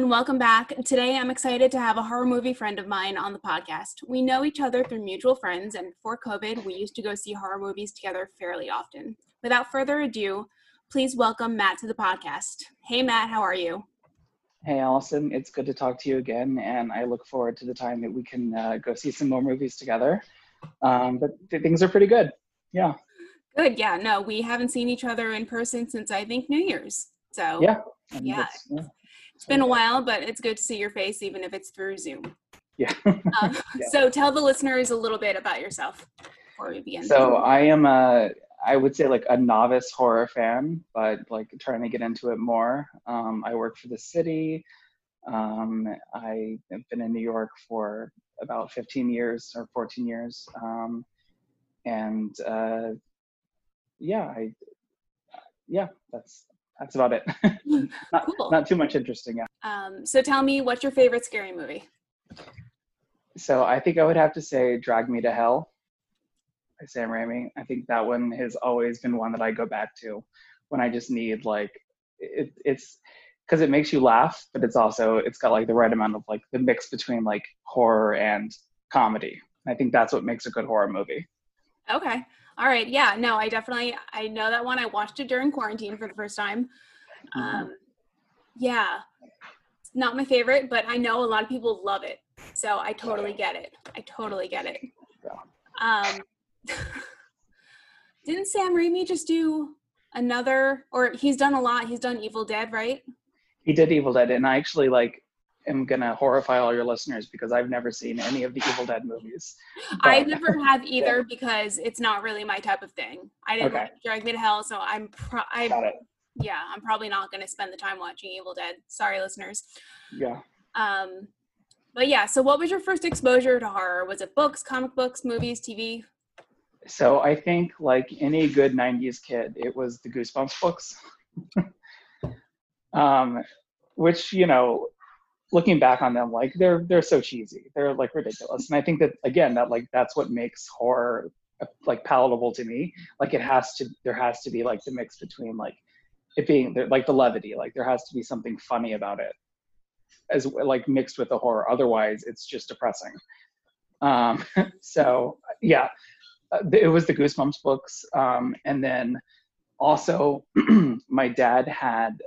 Everyone. Welcome back. Today, I'm excited to have a horror movie friend of mine on the podcast. We know each other through mutual friends, and before COVID, we used to go see horror movies together fairly often. Without further ado, please welcome Matt to the podcast. Hey, Matt, how are you? Hey, Allison. It's good to talk to you again, and I look forward to the time that we can uh, go see some more movies together. Um, but th- things are pretty good. Yeah. Good. Yeah. No, we haven't seen each other in person since I think New Year's. So Yeah. I it's- yeah. It's been a while, but it's good to see your face, even if it's through Zoom. Yeah. Um, Yeah. So tell the listeners a little bit about yourself before we begin. so I am a, I would say like a novice horror fan, but like trying to get into it more. Um, I work for the city. Um, I have been in New York for about 15 years or 14 years. Um, and uh, yeah, I, yeah, that's that's about it. not, Cool. not too much interesting. Yeah. Um, so tell me, what's your favorite scary movie? So I think I would have to say Drag Me to Hell by Sam Raimi. I think that one has always been one that I go back to when I just need like it, it's because it makes you laugh, but it's also it's got like the right amount of like the mix between like horror and comedy. I think that's what makes a good horror movie. Okay. All right. Yeah. No, I definitely I know that one. I watched it during quarantine for the first time. Mhm. Um, yeah. It's not my favorite, but I know a lot of people love it. So I totally get it. I totally get it. Um, didn't Sam Raimi just do another, or he's done a lot? He's done Evil Dead, right? He did Evil Dead, and I actually like am gonna horrify all your listeners because I've never seen any of the Evil Dead movies. I But- never have either because it's not really my type of thing. I didn't Okay. Drag Me to Hell, so I'm pro- I Got it. yeah, I'm probably not to spend the time watching Evil Dead. Sorry, listeners. Yeah. Um, but yeah, so what was your first exposure to horror? Was it books, comic books, movies, TV? So I think, like any good '90s kid, it was the Goosebumps books, um, which you know, looking back on them, like they're they're so cheesy, they're like ridiculous, and I think that again, that like that's what makes horror like palatable to me. Like it has to, there has to be like the mix between like it being like the levity, like there has to be something funny about it, as like mixed with the horror. Otherwise, it's just depressing. Um, so yeah, uh, it was the Goosebumps books, um, and then also my dad had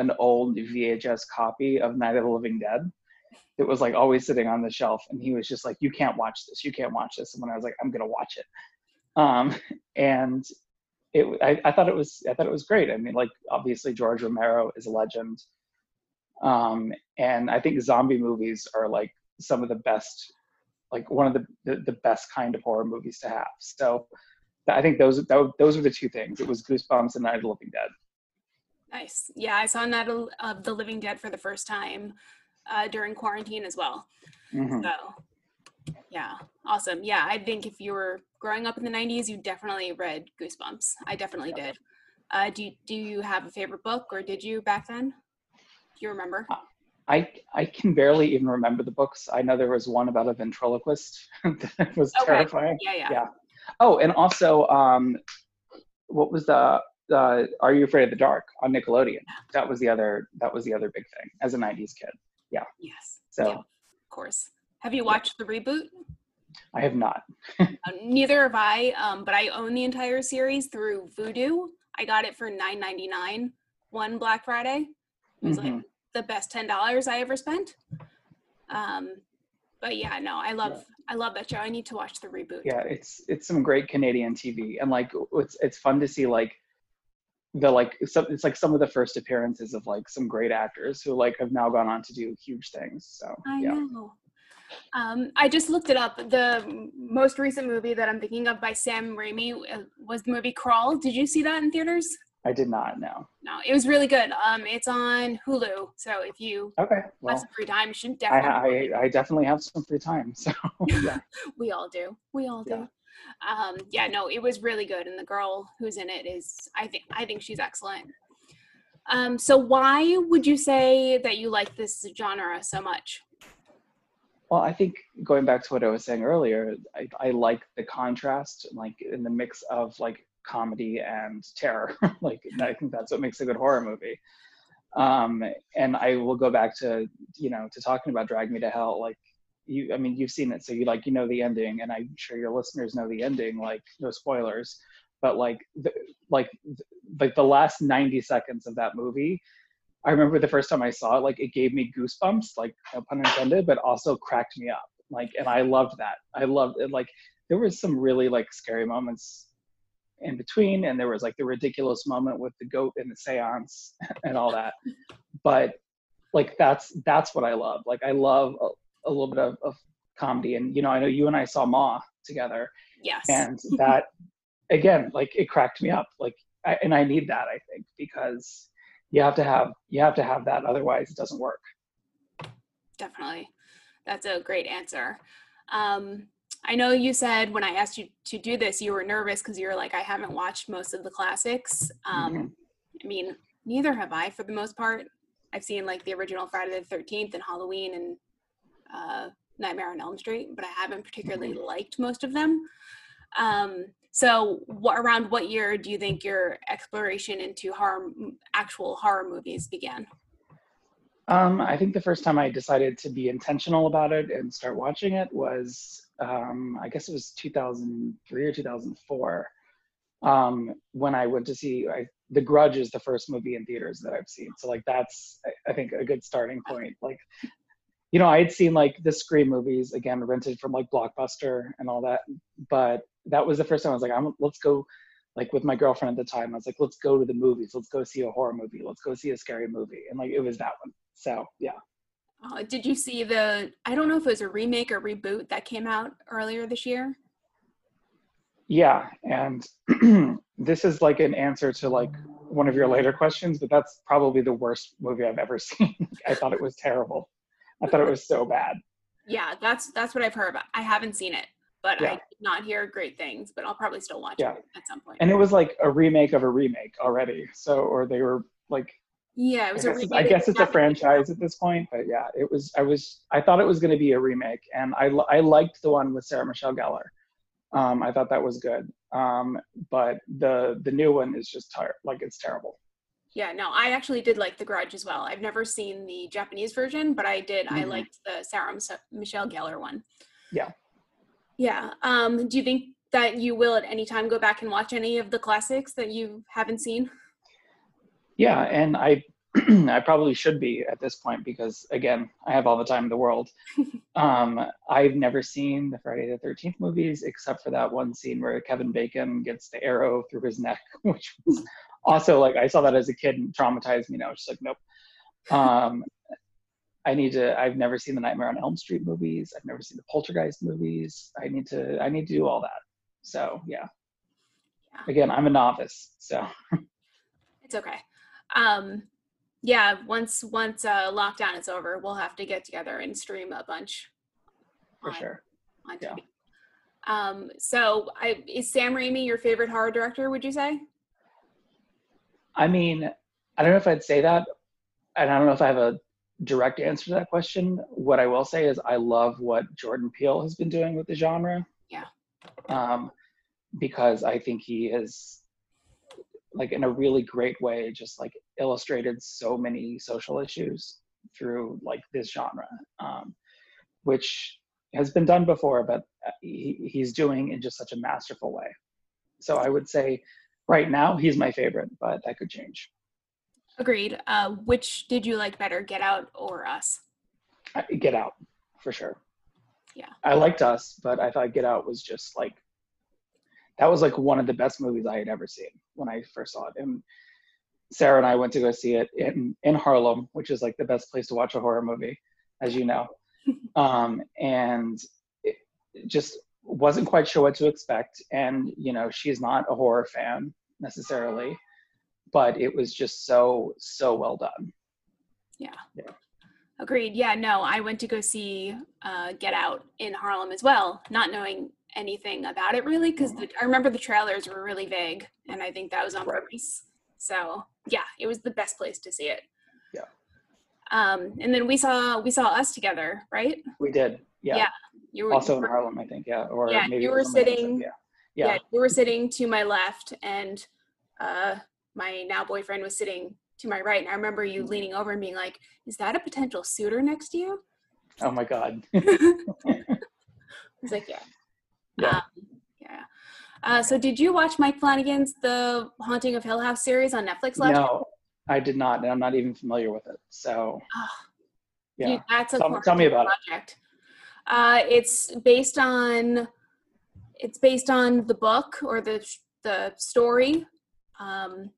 an old VHS copy of Night of the Living Dead. It was like always sitting on the shelf, and he was just like, "You can't watch this. You can't watch this." And when I was like, "I'm gonna watch it," um, and it, I, I thought it was, I thought it was great. I mean, like obviously George Romero is a legend, um, and I think zombie movies are like some of the best like one of the, the, the best kind of horror movies to have. So I think those that, those are the two things. It was Goosebumps and Night of the Living Dead. Nice. Yeah, I saw Night of of the Living Dead for the first time uh, during quarantine as well. Mhm. So, yeah, awesome. Yeah, I think if you were growing up in the '90s, you definitely read Goosebumps. I definitely did. Uh, do you, Do you have a favorite book, or did you back then? Do you remember? I I can barely even remember the books. I know there was one about a ventriloquist that was Okay. terrifying. Yeah, yeah. Yeah. Oh, and also, um, what was the uh, Are You Afraid of the Dark on Nickelodeon? That was the other that was the other big thing as a '90s kid. Yeah. Yes. So Yeah, of course. Have you watched the reboot? I have not. Uh, neither have I, um, but I own the entire series through Vudu. I got it for nine ninety nine one Black Friday. It was like Mhm. the best ten dollars I ever spent. Um, but yeah, no, I love I love that show. I need to watch the reboot. yeah it's it's some great canadian tv and like it's it's fun to see like the like some, it's like some of the first appearances of like some great actors who like have now gone on to do huge things so I yeah know. Um, I just looked it up. The most recent movie that I'm thinking of by Sam Raimi uh, was the movie Crawl. Did you see that in theaters? i did not know No, it was really good. Um, it's on Hulu, so if you okay have some free time, you should I, definitely. I i definitely have some free time so yeah we all do. We all do. Yeah. Um, yeah, no, it was really good, and the girl who's in it is, I think, I think she's excellent. Um, so why would you say that you like this genre so much? Well, I think going back to what I was saying earlier, I, I like the contrast, like in the mix of like comedy and terror. like I think that's what makes a good horror movie. Um, and I will go back to you know to talking about Drag Me to Hell. Like you, I mean, you've seen it, so you like you know the ending, and I'm sure your listeners know the ending. Like no spoilers, but like the, like like the last 90 seconds of that movie. I remember the first time I saw it, like it gave me goosebumps, like no pun intended, but also cracked me up. Like, and I loved that. I loved it. Like, there was some really like scary moments in between and there was like the ridiculous moment with the goat and the seance and all that but like that's that's what i love like i love uh, a, little bit of, of, comedy. And you know i know you and i saw ma together. Yes. And that again like it cracked me up. Like I, and i need that i think because you have to have you have to have that. Otherwise it doesn't work. Definitely. That's a great answer. Um I know you said when I asked you to do this, you were nervous because you were like, I haven't watched most of the classics. Um, mm-hmm. I mean, neither have I for the most part. I've seen like the original Friday the 13th and Halloween and uh, Nightmare on Elm Street, but I haven't particularly mm-hmm. liked most of them. Um, so, what, around what year do you think your exploration into horror, actual horror movies began? Um, I think the first time I decided to be intentional about it and start watching it was um, I guess it was 2003 or 2004 um, when I went to see I, The Grudge is the first movie in theaters that I've seen. So like that's I think a good starting point. Like you know I had seen like the Scream movies again rented from like Blockbuster and all that, but that was the first time I was like I'm let's go like with my girlfriend at the time. I was like let's go to the movies. Let's go see a horror movie. Let's go see a scary movie. And like it was that one. So yeah. Uh, did you see the? I don't know if it was a remake or reboot that came out earlier this year. Yeah, and this is like an answer to like one of your later questions, but that's probably the worst movie I've ever seen. I thought it was terrible. I thought it was so bad. Yeah, that's that's what I've heard about. I haven't seen it, but yeah. I did not hear great things. But I'll probably still watch yeah. it at some point. And it was like a remake of a remake already. So, or they were like yeah, it was. I guess, it's, I guess it's a franchise at this point, but yeah, it was. I was. I thought it was going to be a remake, and I I liked the one with Sarah Michelle Gellar. Um, I thought that was good. Um, but the the new one is just like it's terrible. Yeah, no, I actually did like The Grudge as well. I've never seen the Japanese version, but I did. Mm-hmm. I liked the Sarah Michelle Gellar one. Yeah. Yeah. Um, do you think that you will at any time go back and watch any of the classics that you haven't seen? yeah and i i probably should be at this point because again i have all the time in the world um, i've never seen the friday the 13th movies except for that one scene where kevin bacon gets the arrow through his neck which was also like i saw that as a kid and traumatized me now it's just like nope um, i need to i've never seen the nightmare on elm street movies i've never seen the poltergeist movies i need to i need to do all that so yeah again i'm a novice so it's okay um, yeah, once once uh, lockdown is over, we'll have to get together and stream a bunch. For on, sure. On TV. Yeah. Um, so, I, is Sam Raimi your favorite horror director? Would you say? I mean, I don't know if I'd say that, and I don't know if I have a direct answer to that question. What I will say is, I love what Jordan Peele has been doing with the genre. Yeah. Um, because I think he has like in a really great way just like illustrated so many social issues through like this genre um, which has been done before but uh, he, he's doing in just such a masterful way so i would say right now he's my favorite but that could change agreed uh, which did you like better get out or us get out for sure yeah i liked us but i thought get out was just like that was like one of the best movies I had ever seen when I first saw it. And Sarah and I went to go see it in in Harlem, which is like the best place to watch a horror movie, as you know. um, and it just wasn't quite sure what to expect. And you know, she's not a horror fan necessarily, but it was just so so well done. Yeah. Yeah. Agreed. Yeah, no, I went to go see uh, Get Out in Harlem as well, not knowing anything about it really because I remember the trailers were really vague, and I think that was on purpose. So yeah, it was the best place to see it. Yeah. Um, and then we saw we saw us together, right? We did. Yeah. Yeah. You were also in Harlem, I think. Yeah. Or yeah, maybe you were sitting. Yeah. Yeah. Yeah. You were sitting to my left, and uh, my now boyfriend was sitting to my right, and I remember you leaning over and being like, "Is that a potential suitor next to you?" Oh my god. I was like, "Yeah." Yeah. Um, yeah. Uh, so, did you watch Mike Flanagan's The Haunting of Hill House series on Netflix last year? no, I did not, and I'm not even familiar with it. So Ah, yeah. Dude, that's a Tell me- tell me about it. Uh, it's based on it's based on the book or the the story, um,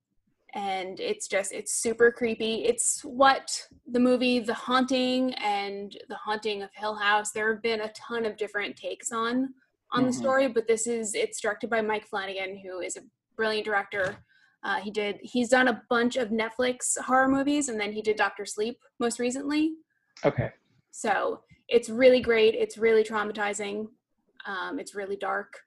and it's just it's super creepy. It's what the movie The Haunting and The Haunting of Hill House. There have been a ton of different takes on on the Mhm. story, but this is it's directed by Mike Flanagan, who is a brilliant director. Uh, he did he's done a bunch of Netflix horror movies, and then he did Doctor Sleep most recently. Okay. So it's really great. It's really traumatizing. Um, it's really dark.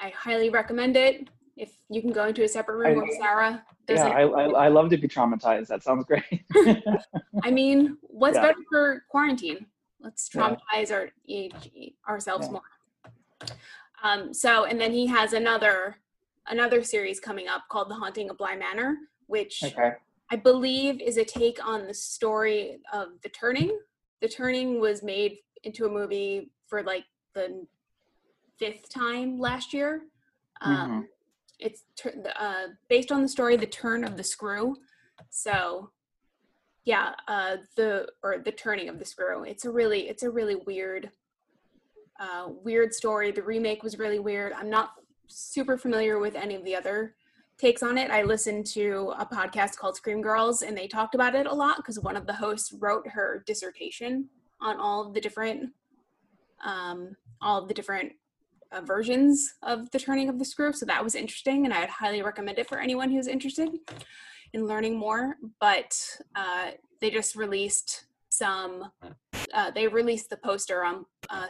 I highly recommend it. If you can go into a separate room I- where Sarah Yeah. I, I I love to be traumatized. That sounds great. I mean, what's Yeah. better for quarantine? Let's Yeah. traumatize our, e- ourselves Yeah. more. Um, so, and then he has another another series coming up called The Haunting of Bly Manor, which okay. I believe is a take on the story of The Turning. The Turning was made into a movie for like the fifth time last year. Um, It's tur- the, uh, based on the story The Turn of the Screw. So, yeah, uh, the or the turning of the screw. It's a really it's a really weird, uh, weird story. The remake was really weird. I'm not super familiar with any of the other takes on it. I listened to a podcast called Scream Girls, and they talked about it a lot because one of the hosts wrote her dissertation on all of the different, um, all the different uh, versions of the turning of the screw. So that was interesting, and I'd highly recommend it for anyone who's interested in learning more. But uh, they just released some. Uh, they released the poster on uh,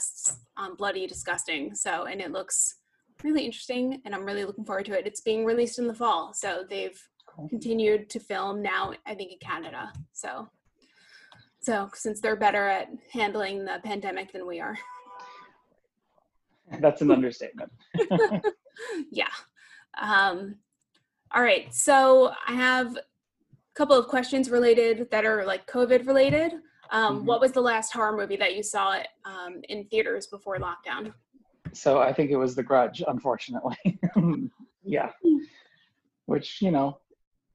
on Bloody Disgusting. So and it looks really interesting, and I'm really looking forward to it. It's being released in the fall, so they've Cool. continued to film now. I think in Canada. So. So, since they're better at handling the pandemic than we are, That's an understatement. yeah. Um, all right. So I have a couple of questions related that are like COVID related. Um, Mhm. What was the last horror movie that you saw it, um, in theaters before lockdown? So I think it was The Grudge, unfortunately. yeah. Which you know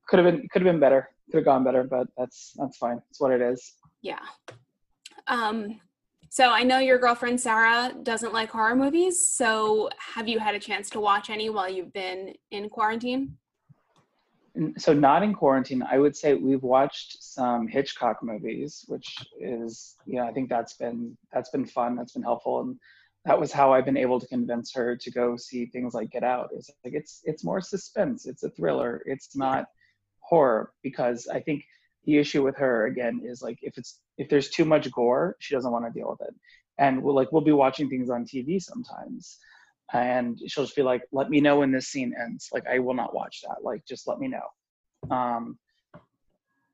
could have been could have been better. Could have gone better, but that's that's fine. It's what it is. Yeah. Um, so I know your girlfriend Sarah doesn't like horror movies. So have you had a chance to watch any while you've been in quarantine? So not in quarantine. I would say we've watched some Hitchcock movies, which is you know I think that's been that's been fun. That's been helpful, and that was how I've been able to convince her to go see things like Get Out. It's like it's it's more suspense. It's a thriller. It's not horror because I think the issue with her again is like if it's if there's too much gore, she doesn't want to deal with it. And we'll like we'll be watching things on TV sometimes, and she'll just be like, "Let me know when this scene ends." Like I will not watch that. Like just let me know. Um,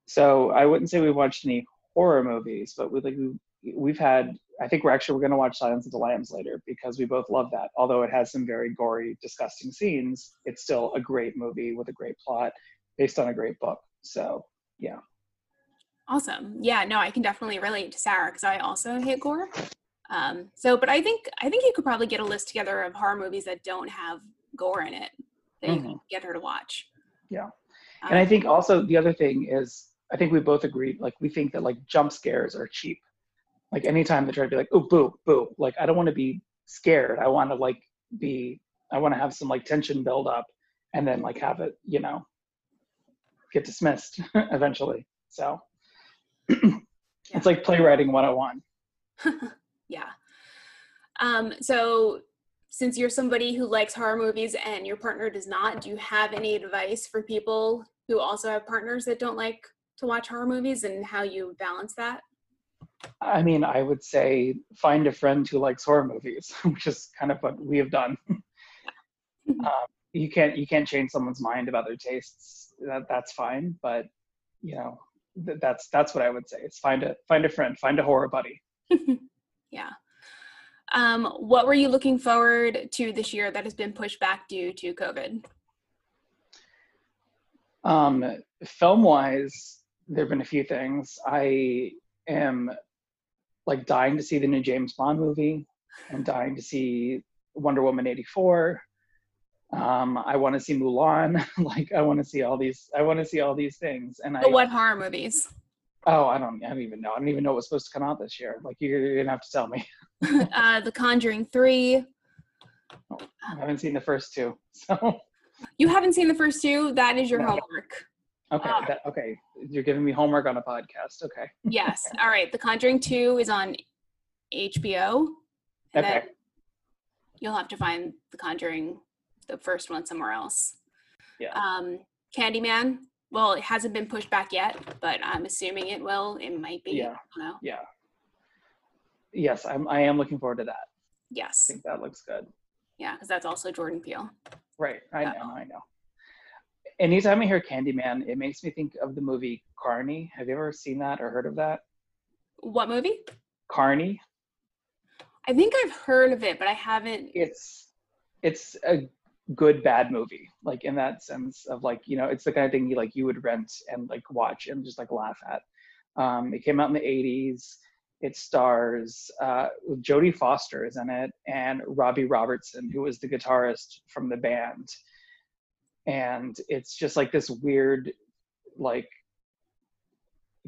so I wouldn't say we watched any horror movies, but we like we, we've had. I think we're actually we're gonna watch Silence of the Lambs later because we both love that. Although it has some very gory, disgusting scenes, it's still a great movie with a great plot based on a great book. So yeah. Awesome. Yeah, no, I can definitely relate to Sarah because I also hate gore. Um, so, but I think I think you could probably get a list together of horror movies that don't have gore in it that you can get her to watch. Yeah. Um, And I think also the other thing is, I think we both agreed, like we think that like jump scares are cheap. Like anytime they try to be like, oh, boo, boo. Like I don't want to be scared. I want to like be, I want to have some like tension build up and then like have it, you know, get dismissed eventually. So it's like playwriting 101. yeah. Um, so, since you're somebody who likes horror movies and your partner does not, do you have any advice for people who also have partners that don't like to watch horror movies and how you balance that? I mean, I would say find a friend who likes horror movies, which is kind of what we have done. um, you can't you can't change someone's mind about their tastes. That that's fine, but you know th- that's that's what I would say. It's find a find a friend, find a horror buddy. yeah. Um, what were you looking forward to this year that has been pushed back due to COVID? Um, film wise, there have been a few things. I am like dying to see the new James Bond movie. I'm dying to see Wonder Woman 84. Um, I want to see Mulan. like I want to see all these. I want to see all these things. And I. What horror movies? Oh, I don't. I don't even know. I don't even know what's supposed to come out this year. Like you're, you're gonna have to tell me. uh, the Conjuring Three. Oh, I haven't seen the first two, so. You haven't seen the first two. That is your No. homework. Okay. Ah. That, okay. You're giving me homework on a podcast. Okay. Yes. All right. The Conjuring Two is on HBO. Okay. you'll have to find The Conjuring, the first one, somewhere else. Yeah. Um, Candyman. Well, it hasn't been pushed back yet, but I'm assuming it will. It might be. Yeah. I don't know. Yeah. Yes, I'm. I am looking forward to that. Yes. I think that looks good. Yeah, because that's also Jordan Peele. Right. I Yeah. know. I know. Anytime I hear Candyman, it makes me think of the movie Carny. Have you ever seen that or heard of that? What movie? Carny. I think I've heard of it, but I haven't. It's it's a good bad movie, like in that sense of like you know it's the kind of thing you like you would rent and like watch and just like laugh at. Um, it came out in the '80s. It stars uh, Jodie Foster is in it and Robbie Robertson, who was the guitarist from the band. And it's just like this weird, like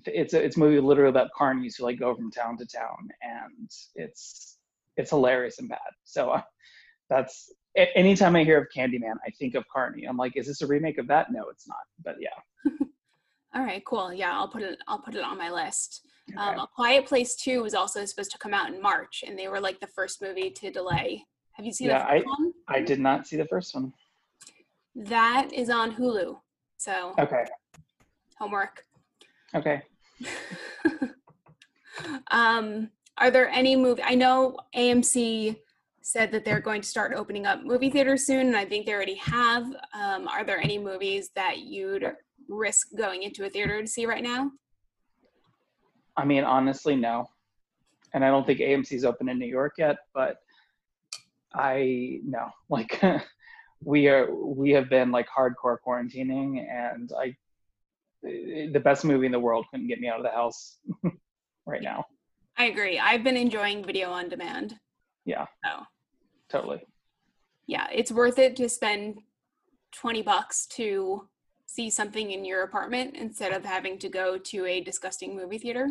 it's a it's a movie literally about carnies who like go from town to town, and it's it's hilarious and bad. So uh, that's anytime I hear of Candyman, I think of Carny. I'm like, is this a remake of that? No, it's not. But yeah, All right, cool. Yeah, I'll put it. I'll put it on my list. Um, A Quiet Place Two was also supposed to come out in March, and they were like the first movie to delay. Have you seen Yeah, the first one? I did not see the first one. That is on Hulu. So Okay, homework. okay. um, are there any movie? I know AMC said that they're going to start opening up movie theaters soon, and I think they already have. Um, are there any movies that you'd risk going into a theater to see right now? I mean, honestly, no. And I don't think AMC's open in New York yet, but I no. Like we are we have been like hardcore quarantining and I the best movie in the world couldn't get me out of the house right now. I agree. I've been enjoying video on demand. Yeah. So Totally. yeah, it's worth it to spend 20 bucks to see something in your apartment instead of having to go to a disgusting movie theater.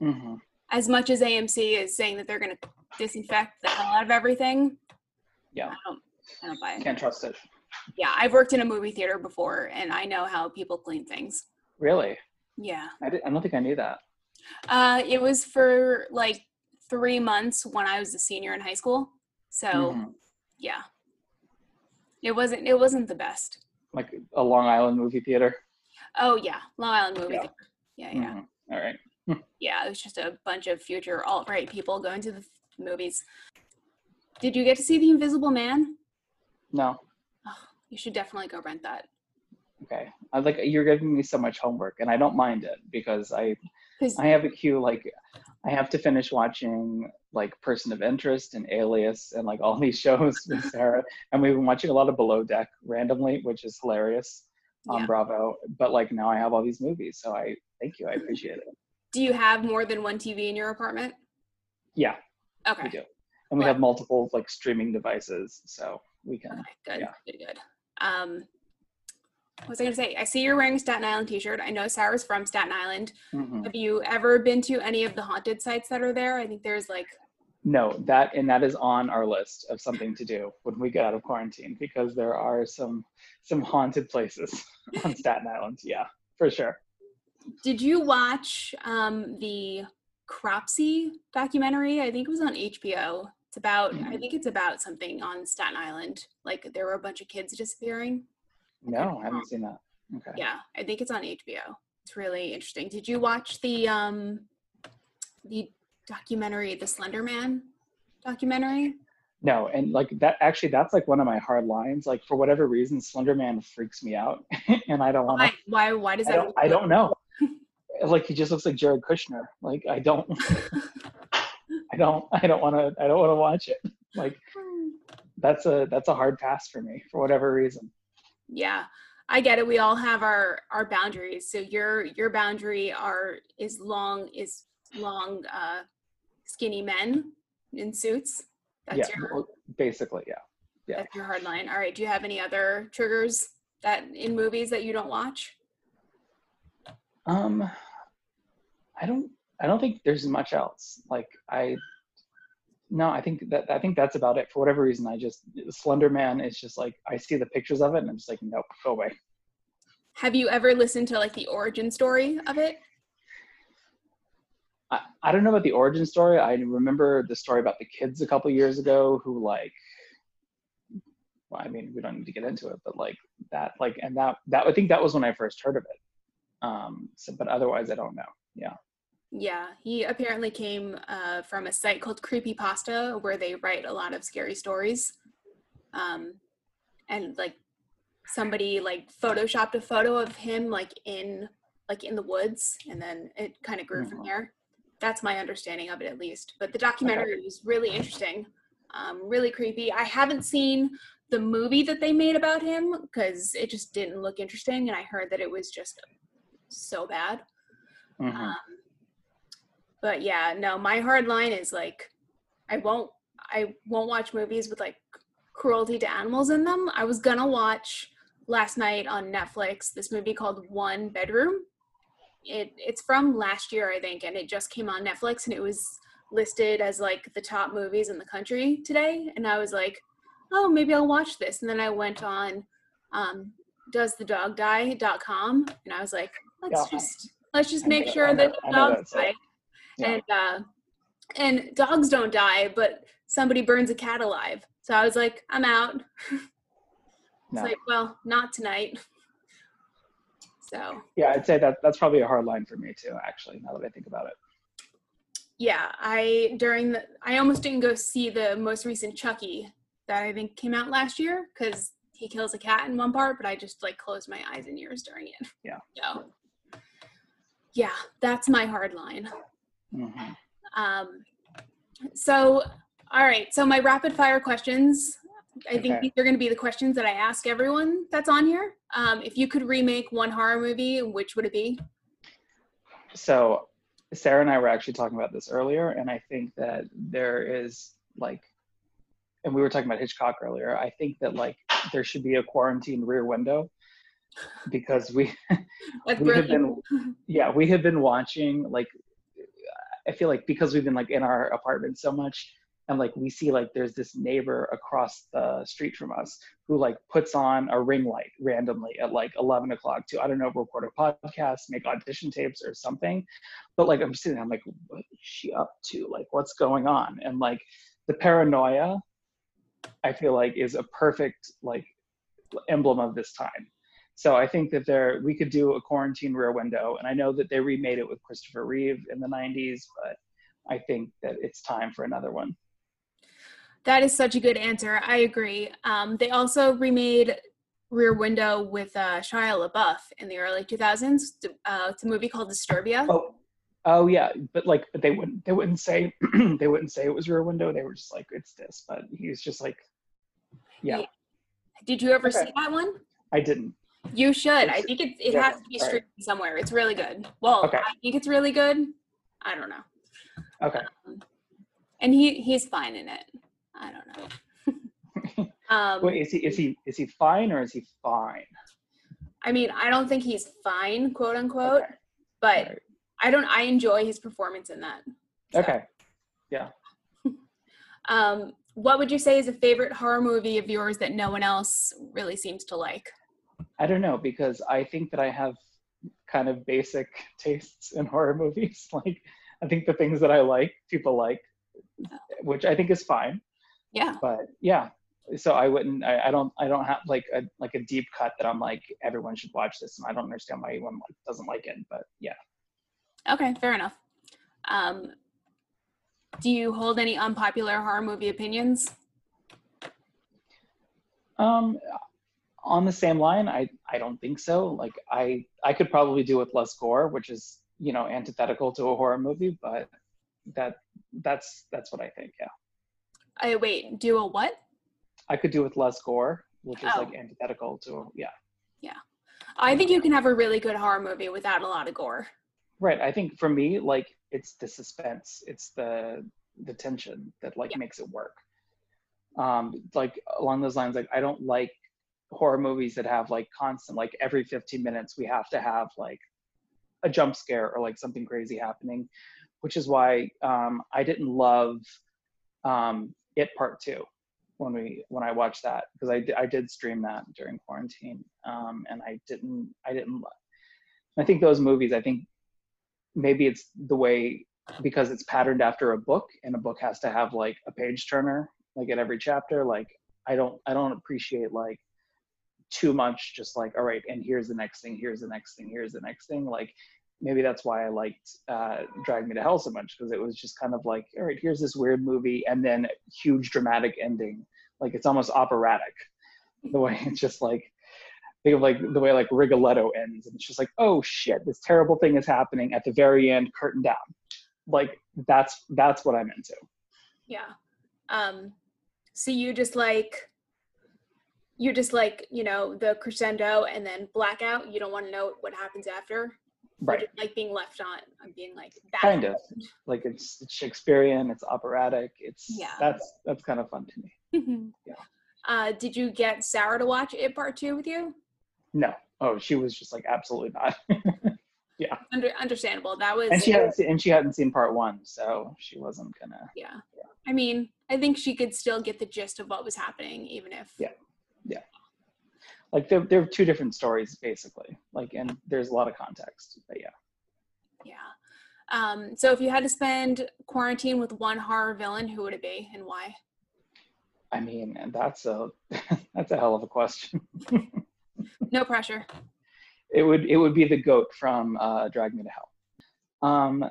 hmm As much as AMC is saying that they're going to disinfect the hell out of everything, Yeah. I don't, I don't buy it. Can't trust it. Yeah, I've worked in a movie theater before and I know how people clean things. Really? Yeah. I, did, I don't think I knew that. Uh, it was for like three months when I was a senior in high school. So Mhm. yeah, it wasn't, it wasn't the best. Like a Long Island movie theater. Oh yeah, Long Island movie Yeah. theater. Yeah, yeah. Mhm. All right. yeah, it was just a bunch of future alt right people going to the movies. Did you get to see The Invisible Man? No. Oh, you should definitely go rent that. Okay. I like you're giving me so much homework, and I don't mind it because I I have a queue. Like I have to finish watching like Person of Interest and Alias and like all these shows with Sarah, and we've been watching a lot of Below Deck randomly, which is hilarious on Yeah. Bravo. But like now I have all these movies, so I thank you. I appreciate it. Do you have more than one TV in your apartment? Yeah, Okay. we do, and we What? have multiple like streaming devices, so we can. Okay, good, Yeah. good, good. Um, what was I gonna say? I see you're wearing a Staten Island T-shirt. I know Sarah's from Staten Island. Mhm. Have you ever been to any of the haunted sites that are there? I think there's like, No, that and that is on our list of something to do when we get out of quarantine because there are some some haunted places on Staten Island. Yeah, for sure. did you watch um, the Cropsey documentary? I think it was on HBO. It's about, I Mhm. think it's about something on Staten Island. Like there were a bunch of kids disappearing. No, I haven't seen that. Okay. Yeah, I think it's on HBO. It's really interesting. Did you watch the um the documentary, the Slender Man documentary? No, and like that actually that's like one of my hard lines. Like for whatever reason, Slender Man freaks me out, and I don't want Why? to. Why? Why does I that? don't. I don't know. like he just looks like Jared Kushner. Like I don't. I don't. I don't want to. I don't want to watch it. Like that's a that's a hard pass for me for whatever reason. Yeah, I get it. We all have our our boundaries. So your your boundary are is long is long uh skinny men in suits. That's yeah, your basically, yeah. yeah. that's your hard line. All right. Do you have any other triggers that in movies that you don't watch? Um, I don't. I don't think there's much else. Like I, no, I think that I think that's about it. For whatever reason, I just Slender Man is just like I see the pictures of it and I'm just like, nope, go away. Have you ever listened to like the origin story of it? I, I don't know about the origin story. I remember the story about the kids a couple years ago who like well, I mean, we don't need to get into it, but like that, like, and that, that, I think that was when I first heard of it. Um, so, but otherwise, I don't know. Yeah. Yeah, he apparently came uh, from a site called Creepy Pasta, where they write a lot of scary stories. Um, and like somebody like photoshopped a photo of him like in like in the woods and then it kind of grew from Mhm. there. That's my understanding of it at least. But the documentary was really interesting. Um, really creepy. I haven't seen the movie that they made about him because it just didn't look interesting and I heard that it was just so bad. Mhm. Um, but yeah, no, my hard line is like, I won't, I won't watch movies with like cruelty to animals in them. I was gonna watch last night on Netflix this movie called One Bedroom. It it's from last year, I think, and it just came on Netflix, and it was listed as like the top movies in the country today. And I was like, oh, maybe I'll watch this. And then I went on um, doesthedogdie.com, and I was like, let's Yeah. just let's just I make know- sure know- that know dogs die Yeah. and uh and dogs don't die but somebody burns a cat alive so i was like i'm out it's No. like well not tonight so yeah, I'd say that that's probably a hard line for me too, actually, now that I think about it. yeah i during the i almost didn't go see the most recent chucky that i think came out last year because he kills a cat in one part but i just like closed my eyes and ears during it Yeah. so yeah that's my hard line Mhm. Um, so, all right. So my rapid fire questions. I think Okay. these are going to be the questions that I ask everyone that's on here. Um, if you could remake one horror movie, which would it be? So, Sarah and I were actually talking about this earlier, and I think that there is like, and we were talking about Hitchcock earlier. I think that like there should be a quarantine rear window because we we have been yeah we have been watching like i feel like because we've been like in our apartment so much and like we see like there's this neighbor across the street from us who like puts on a ring light randomly at like 11 o'clock to i don't know record a podcast make audition tapes or something. But like i'm sitting there i'm like what is she up to? Like what's going on? And like the paranoia i feel like is a perfect like emblem of this time so I think that there we could do a quarantine rear window, and I know that they remade it with Christopher Reeve in the '90s, but I think that it's time for another one. That is such a good answer. I agree. Um, they also remade Rear Window with uh, Shia LaBeouf in the early 2000s. Uh, it's a movie called Disturbia. Oh, oh yeah, but like, but they wouldn't they wouldn't say they wouldn't say it was rear window. They were just like it's this, but he was just like, yeah, Yeah. Did you ever Okay. see that one? I didn't. You should. I think it, it yeah, has to be all right. somewhere. It's really good. Well, Okay. I think it's really good. I don't know. Okay, And he he's fine in it. I don't know. um, wait, is he is he is he fine or is he fine? I mean, I don't think he's fine, quote unquote, Okay. but Alright. I don't. I enjoy his performance in that. So, Okay. Yeah. um, what would you say is a favorite horror movie of yours that no one else really seems to like? I don't know because I think that I have kind of basic tastes in horror movies. Like I think the things that I like, people like, which I think is fine. Yeah. But yeah, so I wouldn't. I, I don't. I don't have like a like a deep cut that I'm like everyone should watch this, and I don't understand why anyone like, doesn't like it. But yeah, Okay, fair enough. Um, do you hold any unpopular horror movie opinions? um, on the same line, I I don't think so. Like I I could probably do with less gore, which is you know antithetical to a horror movie, but that that's that's what I think. Yeah. I wait. Do a what? I could do with less gore, which is Oh. like antithetical to yeah. Yeah. I think you can have a really good horror movie without a lot of gore. Right. I think for me, like it's the suspense, it's the the tension that like yeah. makes it work. Um, like along those lines, like I don't like horror movies that have like constant, like every 15 minutes we have to have like a jump scare or like something crazy happening, which is why um, I didn't love um, It Part Two when we when I watched that because I, I did stream that during quarantine um, and I didn't I didn't I think those movies I think maybe it's the way because it's patterned after a book and a book has to have like a page turner like at every chapter like I don't I don't appreciate like too much just like all right and here's the next thing here's the next thing here's the next thing like maybe that's why I liked uh, Drag Me to Hell so much because it was just kind of like, all right, here's this weird movie, and then huge dramatic ending. Like it's almost operatic, the way it's just like think of like the way like Rigoletto ends, and it's just like, oh shit, this terrible thing is happening at the very end, curtain down. Like that's that's what I'm into. Yeah. Um. So you just like you just like you know the crescendo and then blackout. You don't want to know what happens after. Right. like being left on i'm being like that kind happened. of like it's, it's shakespearean it's operatic it's yeah. that's that's kind of fun to me. Mm-hmm. yeah. Uh did you get sarah to watch it part two with you? No. Oh she was just like absolutely not. Yeah. Under, understandable. That was and she hadn't seen, and she hadn't seen part one so she wasn't gonna yeah. yeah. I mean i think she could still get the gist of what was happening even if yeah yeah. Like they're, they're two different stories basically. Like and there's a lot of context but yeah. Yeah. Um, so if you had to spend quarantine with one horror villain who would it be and why? I mean and that's a that's a hell of a question. No pressure. It would it would be the goat from uh, drag me to hell. Um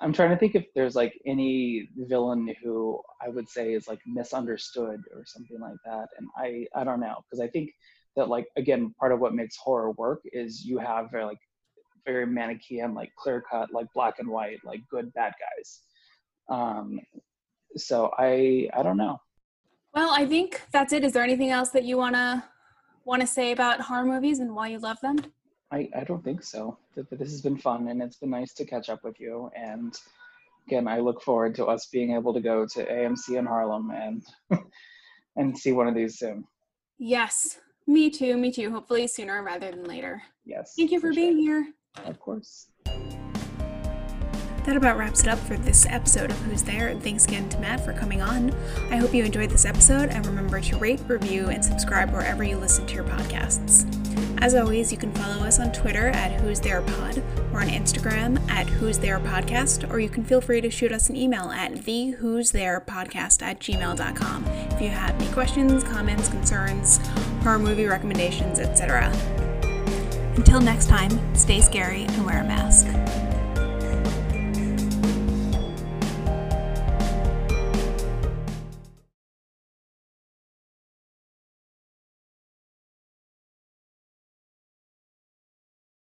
i'm trying to think if there's like any villain who i would say is like misunderstood or something like that and i i don't know because i think that like again part of what makes horror work is you have very like very manichean like clear cut like black and white like good bad guys. Um so i i don't know. Well i think that's it. Is there anything else that you want to want to say about horror movies and why you love them i i don't think so this has been fun and it's been nice to catch up with you and again i look forward to us being able to go to amc in harlem and and see one of these soon yes me too, me too. Hopefully sooner rather than later. Yes. Thank you for, for being sure. here. Of course. That about wraps it up for this episode of Who's There, and thanks again to Matt for coming on. I hope you enjoyed this episode, and remember to rate, review, and subscribe wherever you listen to your podcasts. As always, you can follow us on Twitter at Who's There Pod, or on Instagram at Who's There Podcast, or you can feel free to shoot us an email at the Who's There Podcast at gmail.com if you have any questions, comments, concerns, horror movie recommendations, etc. Until next time, stay scary and wear a mask.